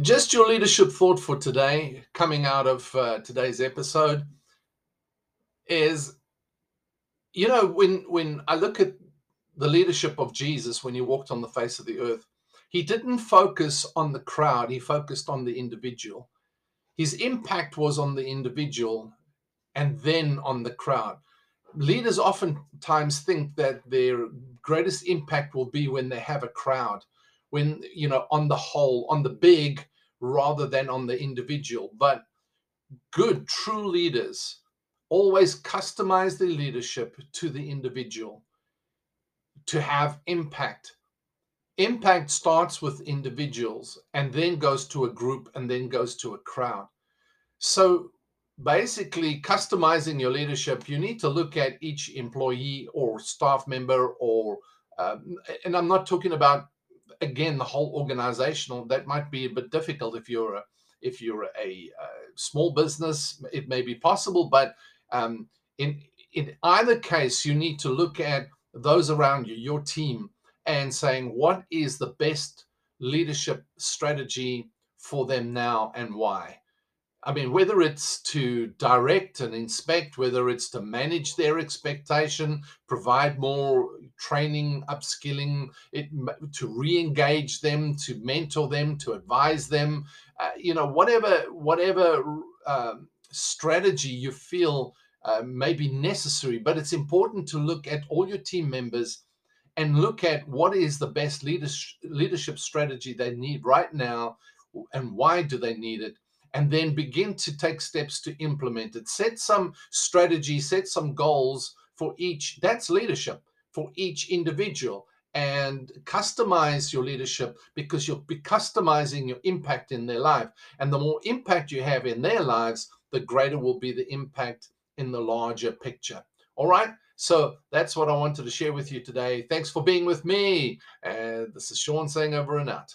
Just your leadership thought for today, coming out of uh, today's episode, is you know when when I look at the leadership of Jesus when he walked on the face of the earth, he didn't focus on the crowd; he focused on the individual. His impact was on the individual, and then on the crowd. Leaders oftentimes think that their greatest impact will be when they have a crowd when you know on the whole on the big rather than on the individual. But good true leaders always customize their leadership to the individual to have impact. Impact starts with individuals and then goes to a group and then goes to a crowd. So basically customizing your leadership you need to look at each employee or staff member or um, and i'm not talking about again the whole organizational that might be a bit difficult if you're a if you're a, a small business it may be possible but um, in in either case you need to look at those around you your team and saying what is the best leadership strategy for them now and why I mean, whether it's to direct and inspect, whether it's to manage their expectation, provide more training, upskilling, it, to re-engage them, to mentor them, to advise them, uh, you know, whatever whatever um, strategy you feel uh, may be necessary. But it's important to look at all your team members and look at what is the best leadership leadership strategy they need right now, and why do they need it and then begin to take steps to implement it. Set some strategy, set some goals for each. That's leadership for each individual and customize your leadership because you'll be customizing your impact in their life. And the more impact you have in their lives, the greater will be the impact in the larger picture. All right. So that's what I wanted to share with you today. Thanks for being with me. And this is Sean saying over and out.